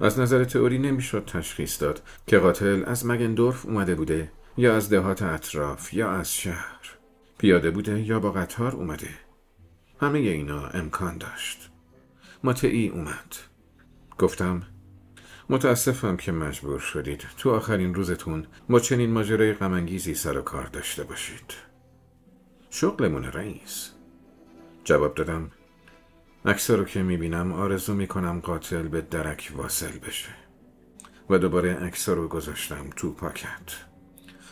از نظر تئوری نمی‌شد تشخیص داد که قاتل از مگندورف اومده بوده یا از دهات اطراف یا از شهر. پیاده بوده یا با قطار اومده. همه اینا امکان داشت. ماتعی اومد. گفتم متاسفم که مجبور شدید تو آخرین روزتون با چنین ماجرای غمانگیزی سر و کار داشته باشید. شغلمون رئیس. جواب دادم اکثر رو که می‌بینم آرزو می‌کنم قاتل به درک واصل بشه. و دوباره اکثر رو گذاشتم تو پاکت.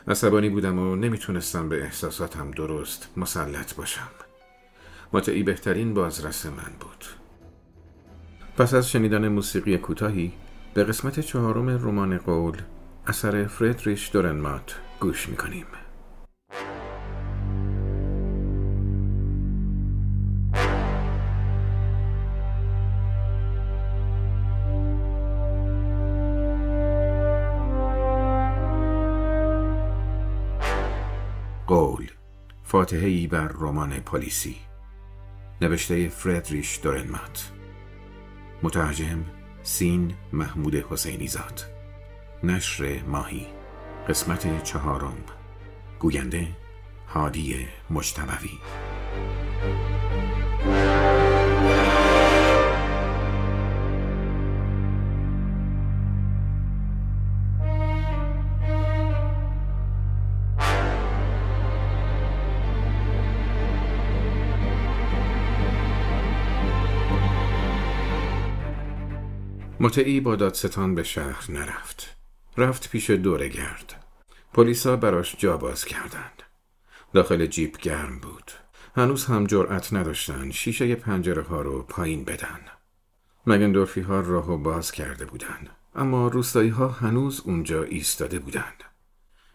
عصبانی بودم و نمی‌تونستم به احساساتم درست مسلط باشم. ماتعی بهترین بازرس من بود. پس از شنیدن موسیقی کوتاهی به قسمت چهارم رمان قول اثر فردریش دورنمات گوش می‌کنیم. فاتحه ای بر رمان پلیسی نوشته فردریش دورنمات مترجم سین محمود حسینی زاد. نشر ماهی. قسمت چهارم. گوینده هادی مجتبوی متعی با دادستان به شهر نرفت. رفت پیش گرد. پلیسا براش جا باز کردند. داخل جیب گرم بود. هنوز هم جرأت نداشتن شیشه پنجره ها رو پایین بدن. مگندورفی ها راهو باز کرده بودند. اما روستایی ها هنوز اونجا ایستاده بودند.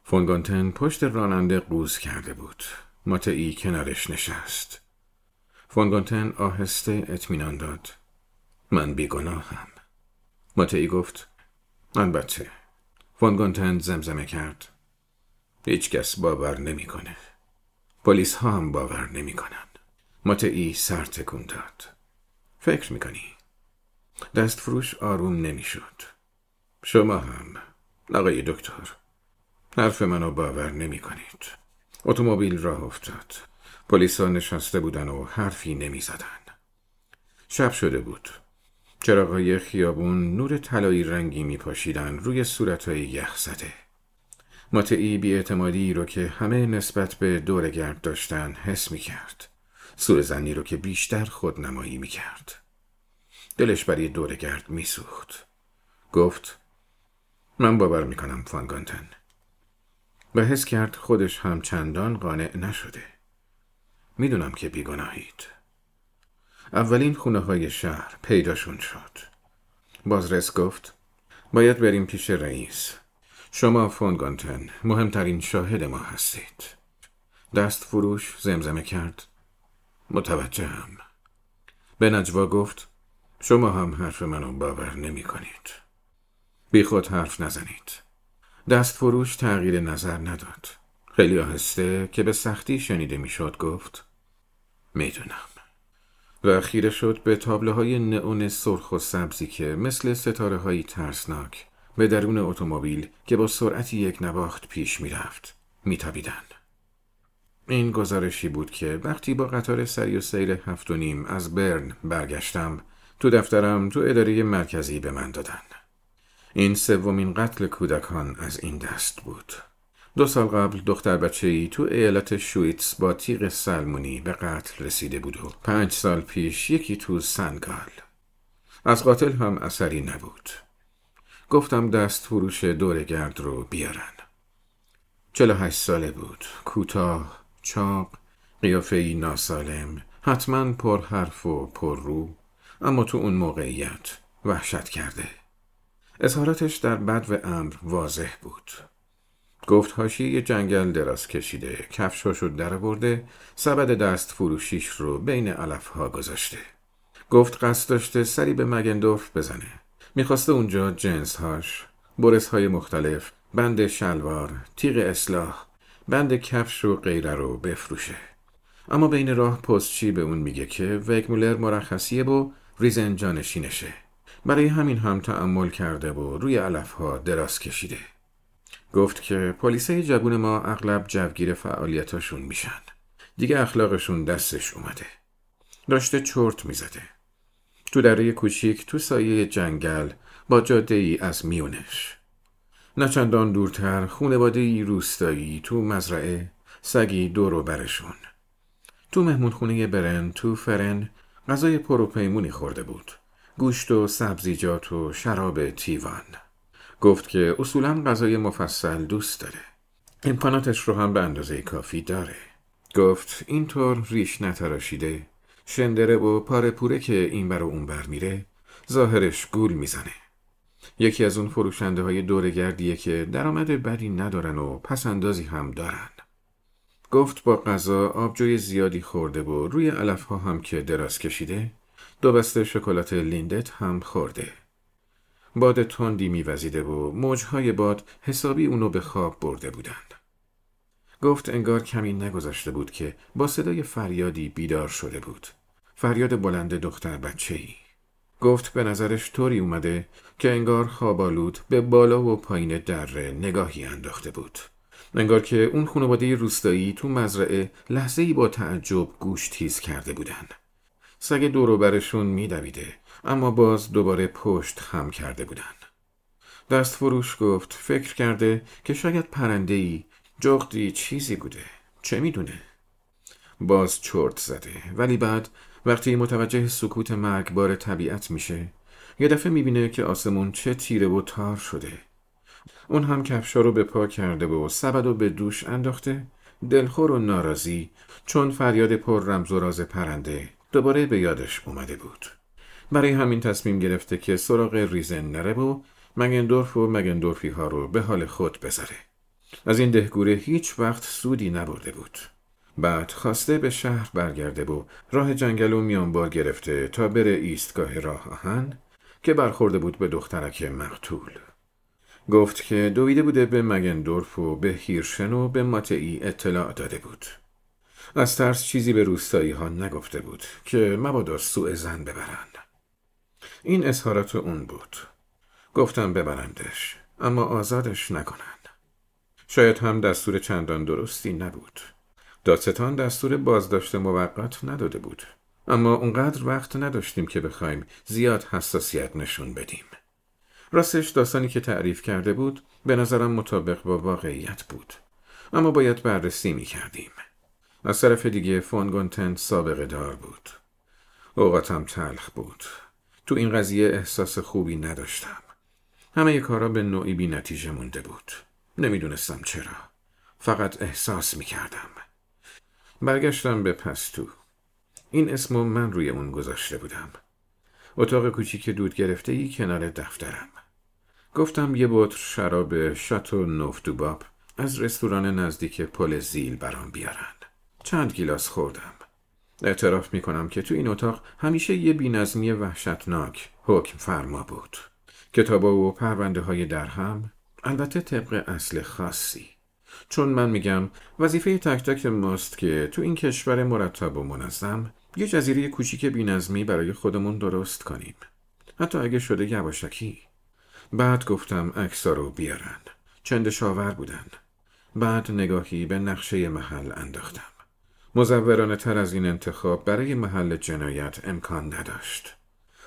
فونگانتن پشت راننده قوز کرده بود. ماتعی کنارش نشست. فونگانتن آهسته اطمینان داد. من بیگناهم. ماتعی گفت البته. فونگونتن زمزمه کرد. هیچ کس باور نمی‌کنه. پلیس ها هم باور نمی‌کنند. ماتعی سر تکون داد. فکر می‌کنی؟ دست فروش آروم نمی‌شد. شما هم آقای دکتر. حرف منو باور نمی کنید اتومبیل راه افتاد. پلیسا نشسته بودن و حرفی نمی زدن. شب شده بود. چراغای خیابون نور طلایی رنگی می پاشیدن روی صورتهای یخ زده. ماتعی بیاعتمادی رو که همه نسبت به دور گرد داشتن حس می کرد. سور زنی رو که بیشتر خودنمایی می کرد. دلش برای دور گرد می سوخت. گفت من باور می کنم فانگانتن. و حس کرد خودش هم چندان قانع نشده. می‌دونم که بیگناهید. اولین خونه های شهر پیداشون شد. بازرس گفت باید بریم پیش رئیس. شما فونگانتن مهمترین شاهد ما هستید. دست فروش زمزمه کرد. متوجهم. به نجوا گفت شما هم حرف منو باور نمی کنید. بی خود حرف نزنید. دست فروش تغییر نظر نداد. خیلی آهسته که به سختی شنیده می‌شد گفت می‌دونم. و خیره شد به تابله های نئون سرخ و سبزی که مثل ستاره های ترسناک به درون اتومبیل که با سرعت یک نواخت پیش می‌رفت میتابیدند. این گزارشی بود که وقتی با قطار سری و سیر هفت و نیم از برن برگشتم تو دفترم تو اداره مرکزی به من دادن. این سومین قتل کودکان از این دست بود. دو سال قبل دختر بچه ای تو ایالت شویتس با تیغ سلمونی به قتل رسیده بود و پنج سال پیش یکی تو سنگال. از قاتل هم اثری نبود. گفتم دست فروش گرد رو بیارن. چلو هشت ساله بود. کوتاه، چاق، قیافه ناسالم، حتما پر حرف و پر رو، اما تو اون موقعیت وحشت کرده. اظهاراتش در بد و امر واضح بود. گفت هاشی جنگل دراز کشیده کفشاشو در برده سبد دست فروشیش رو بین علف ها گذاشته. گفت قصد داشته سری به مگندورف بزنه. می‌خواسته اونجا جنس هاش برس های مختلف بند شلوار تیغ اصلاح بند کفش و غیره رو بفروشه. اما بین راه پستچی به اون میگه که وگمولر مرخصیه با ریزن جانشینشه برای همین هم تعمل کرده و روی علفها دراز کشیده. گفت که پلیسای جوون ما اغلب جوگیر فعالیتاشون میشن. دیگه اخلاقشون دستش اومده. داشته چرت می‌زده. تو دره کوچیک تو سایه جنگل با جاده ای از میونش. نچندان دورتر خونواده ای روستایی تو مزرعه سگی دور و برشون. تو مهمونخونه برن تو فرن غذای پروپیمونی خورده بود. گوشت و سبزیجات و شراب تیوان. گفت که اصولا غذای مفصل دوست داره. امکاناتش رو هم به اندازه کافی داره. گفت اینطور ریش نتراشیده شندره و پاره پوره که این بر و اون بر میره ظاهرش گول می‌زنه. یکی از اون فروشنده های دورگردیه که درآمد بدی ندارن و پسندازی هم دارن. گفت با غذا آبجوی زیادی خورده و روی علف ها هم که دراز کشیده دو بسته شکلات لیندت هم خورده. باد تندی میوزیده و موجهای باد حسابی اونو به خواب برده بودند گفت انگار کمی نگذاشته بود که با صدای فریادی بیدار شده بود فریاد بلند دختر بچه ای. گفت به نظرش طوری اومده که انگار خوابالود به بالا و پایین دره نگاهی انداخته بود. انگار که اون خانواده روستایی تو مزرعه لحظه ای با تعجب گوش تیز کرده بودن. سگ دوروبرشون میدویده اما باز دوباره پشت خم کرده بودن. دست فروش گفت فکر کرده که شاید پرنده ای جغدی چیزی بوده. چه می‌دونه؟ باز چرت زده ولی بعد وقتی متوجه سکوت مرگبار طبیعت میشه یه دفعه می‌بینه که آسمون چه تیره و تار شده اون هم کفشا رو به پا کرده و سبد و به دوش انداخته دلخور و ناراضی چون فریاد پر رمز و راز پرنده دوباره به یادش اومده بود برای همین تصمیم گرفته که سراغ ریزن نره و مگندورف و مگندورفی ها رو به حال خود بذاره. از این دهگوره هیچ وقت سودی نبرده بود. بعد خواسته به شهر برگرده و راه جنگل و میانبار گرفته تا بره ایستگاه راه آهن که برخورده بود به دخترک مقتول. گفت که دویده بوده به مگندورف و به هیرشن و به ماتعی اطلاع داده بود. از ترس چیزی به روستایی ها نگفته بود که مبادا سوء زن ببرند. این اظهارات اون بود. گفتم ببرندش اما آزادش نکنند شاید هم دستور چندان درستی نبود. دادستان دستور بازداشت موقت نداده بود. اما اونقدر وقت نداشتیم که بخوایم زیاد حساسیت نشون بدیم. راستش داستانی که تعریف کرده بود به نظرم مطابق با واقعیت بود. اما باید بررسی می کردیم از طرف دیگه فونگونتن سابقه دار بود. اوقاتم تلخ بود. تو این قضیه احساس خوبی نداشتم. همه کارا به نوعی بی نتیجه مونده بود. نمی‌دونستم چرا. فقط احساس می کردم برگشتم به پستو. این اسمو من روی اون گذاشته بودم. اتاق کوچیک دود گرفته ای کنار دفترم. گفتم یه بطر شراب شاتو نوفتوباب از رستوران نزدیک پل زیل برام بیارن. چند گیلاس خوردم. اعتراف می‌کنم که تو این اتاق همیشه یه بینظمی وحشتناک حکم فرما بود. کتابا و پرونده های درهم البته طبق اصل خاصی. چون من میگم وظیفه تک تک ماست که تو این کشور مرتب و منظم یه جزیره کوچیک بینظمی برای خودمون درست کنیم. حتی اگه شده یواشکی. بعد گفتم اکسا رو بیارن. چند شاور بودن. بعد نگاهی به نقشه محل انداختم. مزورانه تر از این انتخاب برای محل جنایت امکان نداشت.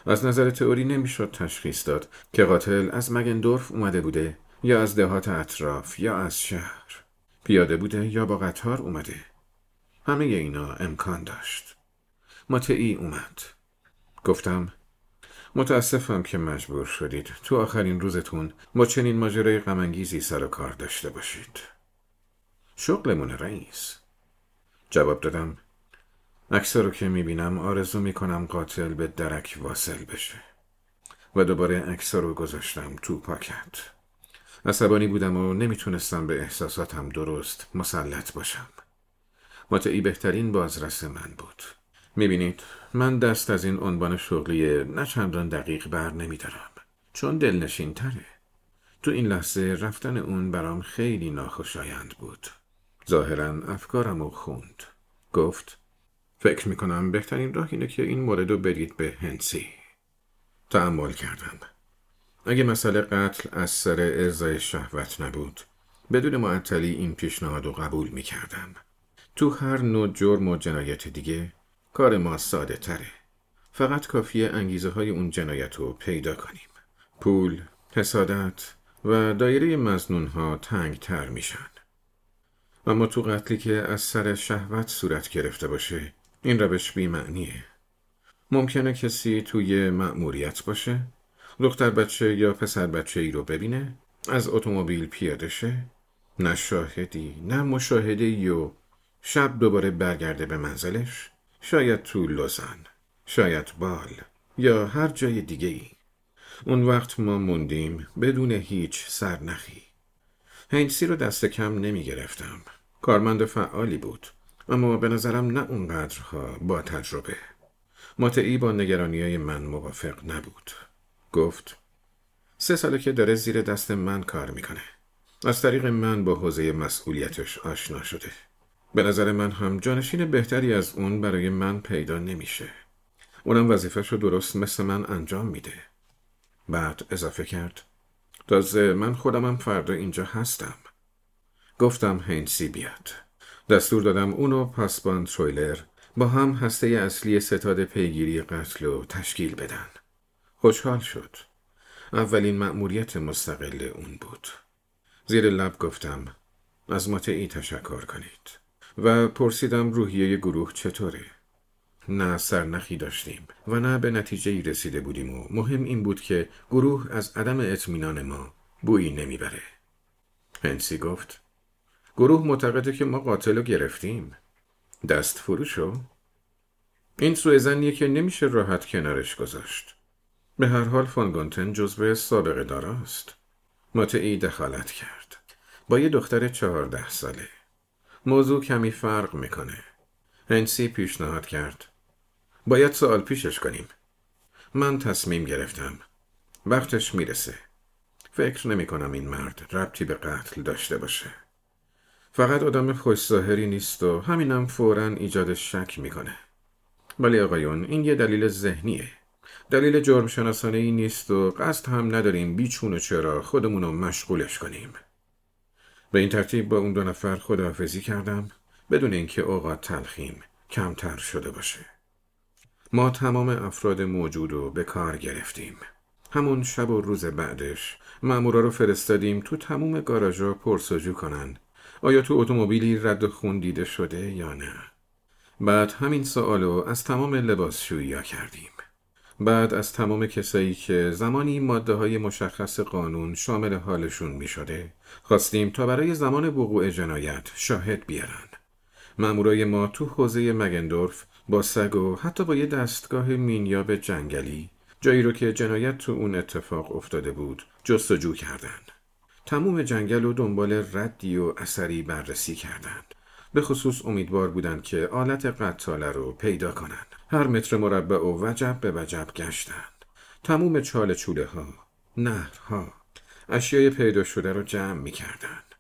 از نظر تئوری نمی‌شد تشخیص داد که قاتل از مگندورف اومده بوده یا از دهات اطراف یا از شهر. پیاده بوده یا با قطار اومده. همه اینا امکان داشت. ماتعی اومد. گفتم متاسفم که مجبور شدید تو آخرین روزتون با چنین ماجرای غمانگیزی سر و کار داشته باشید. شغلمون رئیس. جواب دادم. اکثر رو که می‌بینم آرزو می‌کنم قاتل به درک واصل بشه. و دوباره اکثر رو گذاشتم تو پاکت. عصبانی بودم و نمی‌تونستم به احساساتم درست مسلط باشم. مطعی بهترین بازرس من بود. می‌بینید من دست از این عنوان شغلی نه چندان دقیق بر نمیدارم. چون دلنشین تره تو این لحظه رفتن اون برام خیلی ناخوشایند بود. ظاهرا افکارم رو خوند گفت فکر می‌کنم بهترین راه اینه که این مورد رو برید به هنسی تعمل کردم اگه مسئله قتل از سر ارزای شهوت نبود بدون معطلی این پیشنهاد رو قبول می کردم. تو هر نوع جرم و جنایت دیگه کار ما ساده تره. فقط کافیه انگیزه های اون جنایت رو پیدا کنیم. پول، حسادت و دایره مزنون ها تنگ تر میشن. اما تو قتلی که از سر شهوت صورت گرفته باشه این روش بیمعنیه. ممکنه کسی توی مأموریت باشه دختر بچه یا پسر بچه ای رو ببینه از اتومبیل پیاده شه نه شاهدی نه مشاهده و شب دوباره برگرده به منزلش. شاید تو لوزن شاید بال یا هر جای دیگه ای اون وقت ما موندیم بدون هیچ سرنخی. هینسی رو دست کم نمی گرفتم کارمند فعالی بود. اما به نظرم نه اونقدرها با تجربه. ماتعی با نگرانی های من موافق نبود. گفت سه ساله که داره زیر دست من کار می‌کنه. از طریق من با حوزه مسئولیتش آشنا شده. به نظر من هم جانشین بهتری از اون برای من پیدا نمیشه. اونم وظیفش رو درست مثل من انجام میده. بعد اضافه کرد تازه من خودمم فردا اینجا هستم. گفتم هینسی بیاد. دستور دادم اونو پاسبان ترویلر با هم هسته اصلی ستاد پیگیری قتل و تشکیل بدن. خوشحال شد. اولین مأموریت مستقل اون بود. زیر لب گفتم از ماته تشکر کنید. و پرسیدم روحیه گروه چطوره؟ نه سرنخی داشتیم و نه به نتیجه رسیده بودیم و مهم این بود که گروه از عدم اطمینان ما بویی نمی‌بره. هنسی گفت گروه معتقده که ما قاتل رو گرفتیم. دست فروشو این سوء زنیه که نمیشه راحت کنارش گذاشت. به هر حال فانگونتن جزو سابقه داراست. ماتعی دخالت کرد. با یه دختر چهارده ساله. موضوع کمی فرق می‌کنه. هنسی پیشنهاد کرد. باید سوال پیشش کنیم. من تصمیم گرفتم. وقتش می‌رسه. فکر نمی کنم این مرد ربطی به قتل داشته باشه. فقط آدم خوش نیست و همینم فورا ایجاد شک می‌کنه. ولی آقایون این یه دلیل ذهنیه. دلیل جرم شناسانه ای نیست و قصد هم نداریم بیچون و چرا خودمونو مشغولش کنیم. به این ترتیب با اون دو نفر خداحافظی کردم بدون اینکه اوقات تلخیم کمتر شده باشه. ما تمام افراد موجود رو به کار گرفتیم. همون شب و روز بعدش مامورا رو فرستادیم تو تموم گاراژا پرسجو کنن. آیا تو اتومبیلی رد خون دیده شده یا نه؟ بعد همین سوالو از تمام لباسشویی کردیم. بعد از تمام کسایی که زمانی ماده های مشخص قانون شامل حالشون می شده خواستیم تا برای زمان وقوع جنایت شاهد بیارن. مامورای ما تو حوزه مگندورف با سگ و حتی با یه دستگاه مینیاب جنگلی جایی رو که جنایت تو اون اتفاق افتاده بود جستجو کردند. تموم جنگل و دنبال ردی و اثری بررسی کردند. به خصوص امیدوار بودند که آلت قتاله رو پیدا کنند. هر متر مربع و وجب به وجب گشتند. تموم چال چوله ها، نهرها، اشیای پیدا شده رو جمع می کردند.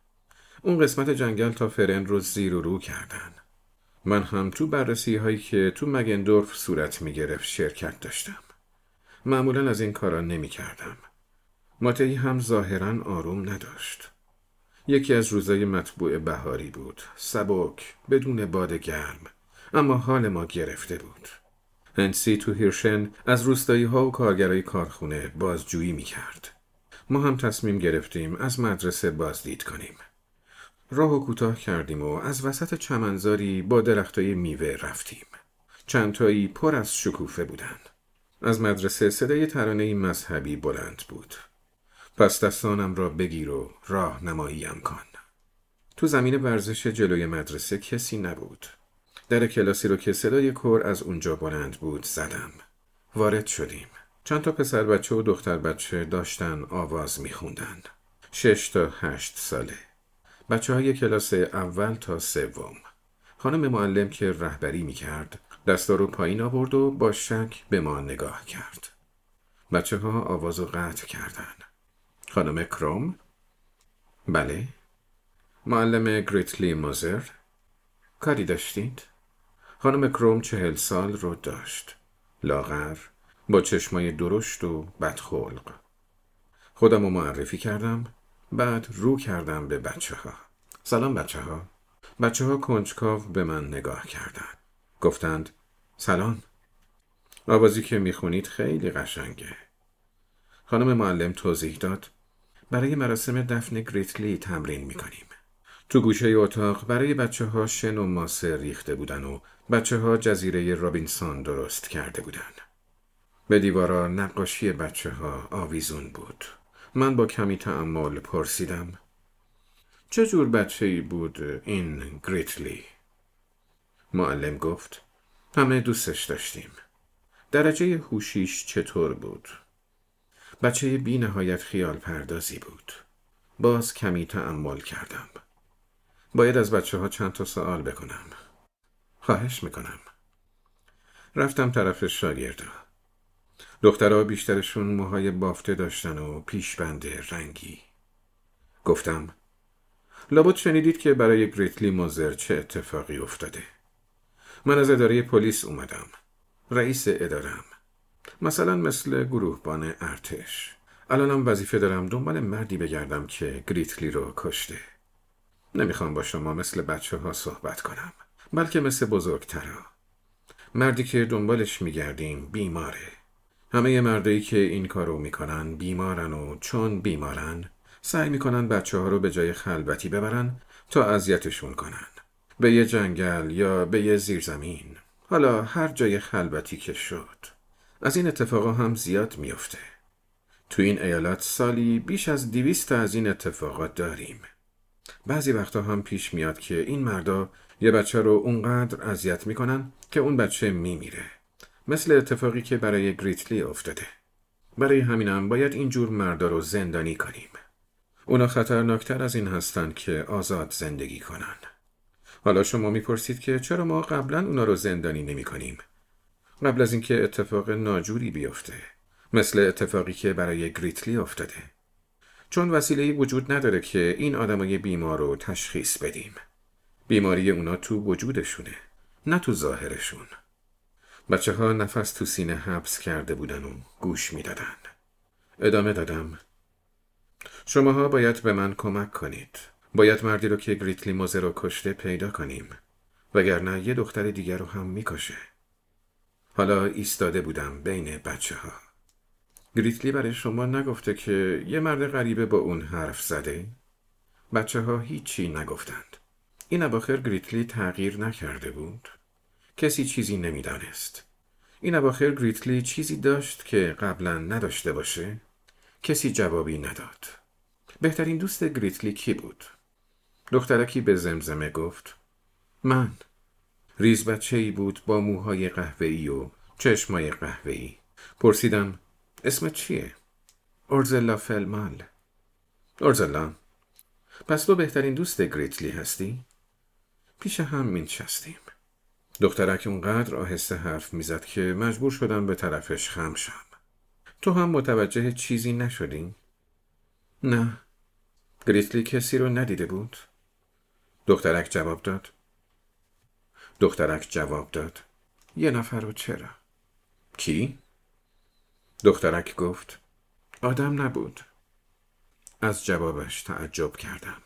اون قسمت جنگل تا فرن رو زیر و رو کردند. من هم تو بررسی هایی که تو مگندورف صورت می گرفت شرکت داشتم. معمولا از این کارا نمی کردم. هم ظاهرا آروم نداشت. یکی از روزای مطبوع بهاری بود. سبک، بدون باد گرم. اما حال ما گرفته بود. هنسی تو هیرشن از روستایی ها و کارگرای کارخونه بازجویی می کرد. ما هم تصمیم گرفتیم از مدرسه بازدید کنیم. راه و کوتاه کردیم و از وسط چمنزاری با درختای میوه رفتیم. چندتایی پر از شکوفه بودند. از مدرسه صدای ترانه مذهبی بلند بود. پس دستانم را بگیر و راه نماییم کن. تو زمین ورزش جلوی مدرسه کسی نبود. در کلاسی رو که صدای کور از اونجا بلند بود زدم. وارد شدیم. چند تا پسر بچه و دختر بچه داشتن آواز میخوندن. شش تا هشت ساله. بچه های کلاس اول تا سوم. خانم معلم که رهبری می‌کرد دستا رو پایین آورد و با شک به ما نگاه کرد. بچه ها آواز و قطع کردن. خانم کروم؟ بله. معلم گریتلی مازر؟ کاری داشتید؟ خانم کروم چهل سال رو داشت. لاغر، با چشمای درشت و بدخلق خودم رو معرفی کردم بعد رو کردم به بچه ها سلام بچه ها بچه ها کنجکاو به من نگاه کردند. گفتند سلام. آوازی که می‌خونید خیلی قشنگه. خانم معلم توضیح داد برای مراسم دفن گریتلی تمرین می‌کنیم. تو گوشه اتاق برای بچه ها شن و ماسه ریخته بودن و بچه ها جزیره رابینسون درست کرده بودن. به دیوارا نقاشی بچه ها آویزون بود. من با کمی تعمل پرسیدم. چه جور بچه ای بود این گریتلی؟ معلم گفت همه دوستش داشتیم. درجه هوشیش چطور بود؟ بچه بی نهایت خیال پردازی بود. باز کمی تعمل کردم. باید از بچه ها چند تا سوال بکنم. خواهش می‌کنم. رفتم طرف شاگردا. دخترها بیشترشون موهای بافته داشتن و پیشبند رنگی. گفتم لابد شنیدید که برای گریتلی موزر چه اتفاقی افتاده. من از اداره پلیس اومدم. رئیس ادارم. مثلا مثل گروهبان ارتش. الانم وظیفه دارم دنبال مردی بگردم که گریتلی رو کشته. نمی‌خوام با شما مثل بچه ها صحبت کنم بلکه مثل بزرگترا مردی که دنبالش میگردیم بیماره. همه مردایی که این کارو می‌کنن بیمارن و چون بیمارن سعی می‌کنن بچه ها رو به جای خلوتی ببرن تا اذیتشون کنن. به یه جنگل یا به یه زیرزمین. حالا هر جای خلوتی که شد. از این اتفاقا هم زیاد میفته تو این ایالت سالی بیش از دیویست از این اتفاقات داریم. بعضی وقتا هم پیش میاد که این مردا یه بچه رو اونقدر اذیت می‌کنن که اون بچه میمیره. مثل اتفاقی که برای گریتلی افتاده. برای همینم باید اینجور مردا رو زندانی کنیم. اونا خطرناکتر از این هستن که آزاد زندگی کنن. حالا شما می‌پرسید که چرا ما قبلا اونا رو زندانی نمی کنیم قبل از اینکه اتفاق ناجوری بیفته مثل اتفاقی که برای گریتلی افتاده. چون وسیله وجود نداره که این آدمای بیمار رو تشخیص بدیم. بیماری اونا تو وجودشونه نه تو ظاهرشون. بچه ها نفس تو سینه حبس کرده بودن و گوش می‌دادن ادامه دادم شماها باید به من کمک کنید باید مردی رو که گریتلی موزه رو کشته پیدا کنیم وگرنه یه دختر دیگر رو هم می‌کشه حالا ایستاده بودم بین بچه ها گریتلی برای شما نگفته که یه مرد غریبه با اون حرف زده؟ بچه ها هیچی نگفتند. این اواخر گریتلی تغییر نکرده بود. کسی چیزی نمی‌دانست. این اواخر گریتلی چیزی داشت که قبلا نداشته باشه؟ کسی جوابی نداد. بهترین دوست گریتلی کی بود؟ دخترکی به زمزمه گفت من ریز بچه ای بود با موهای قهوه‌ای و چشمای قهوه‌ای پرسیدم اسمت چیه؟ اورزلا فلمال اورزلا پس تو بهترین دوست گریتلی هستی؟ پیش هم مینشستیم دخترک اونقدر آهسته حرف می‌زد که مجبور شدم به طرفش خم شم تو هم متوجه چیزی نشدی؟ نه گریتلی کسی رو ندیده بود؟ دخترک جواب داد دخترک جواب داد یه نفر رو چرا؟ کی؟ دخترک گفت آدم نبود از جوابش تعجب کردم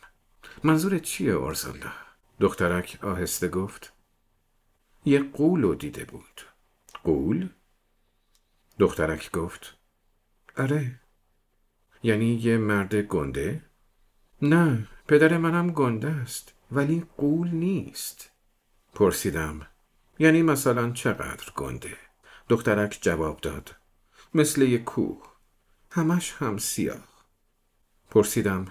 منظور چیه ارزالله؟ دخترک آهسته گفت یه قول رو دیده بود. قول؟ دخترک گفت. آره. یعنی یه مرد گنده؟ نه پدر منم گنده است ولی قول نیست. پرسیدم. یعنی مثلا چقدر گنده؟ دخترک جواب داد. مثل یک کوه. همش هم سیاه. پرسیدم.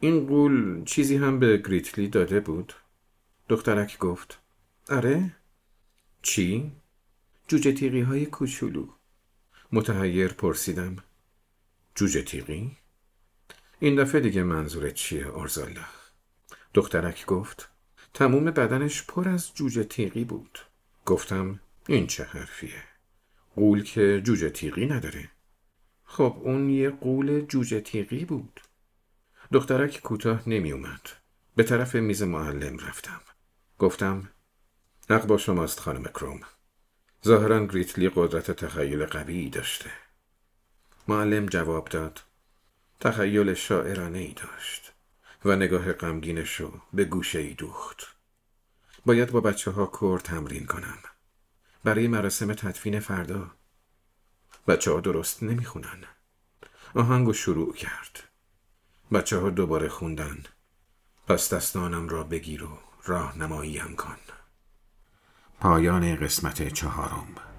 این قول چیزی هم به گریتلی داده بود؟ دخترک گفت. آره چی؟ جوجه تیغی های کوچولو. متحیر پرسیدم. جوجه تیغی؟ این دفعه دیگه منظور چیه ارزالله؟ دخترک گفت تموم بدنش پر از جوجه تیغی بود. گفتم این چه حرفیه؟ قول که جوجه تیغی نداره. خب اون یه قول جوجه تیغی بود. دخترک کوتاه نمی اومد به طرف میز معلم رفتم. گفتم حق با شماست خانم کروم. ظاهرا گریتلی قدرت تخیل قوی داشته. معلم جواب داد تخیل شاعرانه ای داشت و نگاه غمگینش رو به گوشه ای دوخت. باید با بچه ها کور تمرین کنم. برای مراسم تدفین فردا. بچه ها درست نمی‌خونن. آهنگو شروع کرد. بچه ها دوباره خوندن. پس دستانم را بگیر و راهنماییم کن. پایان قسمت چهارم.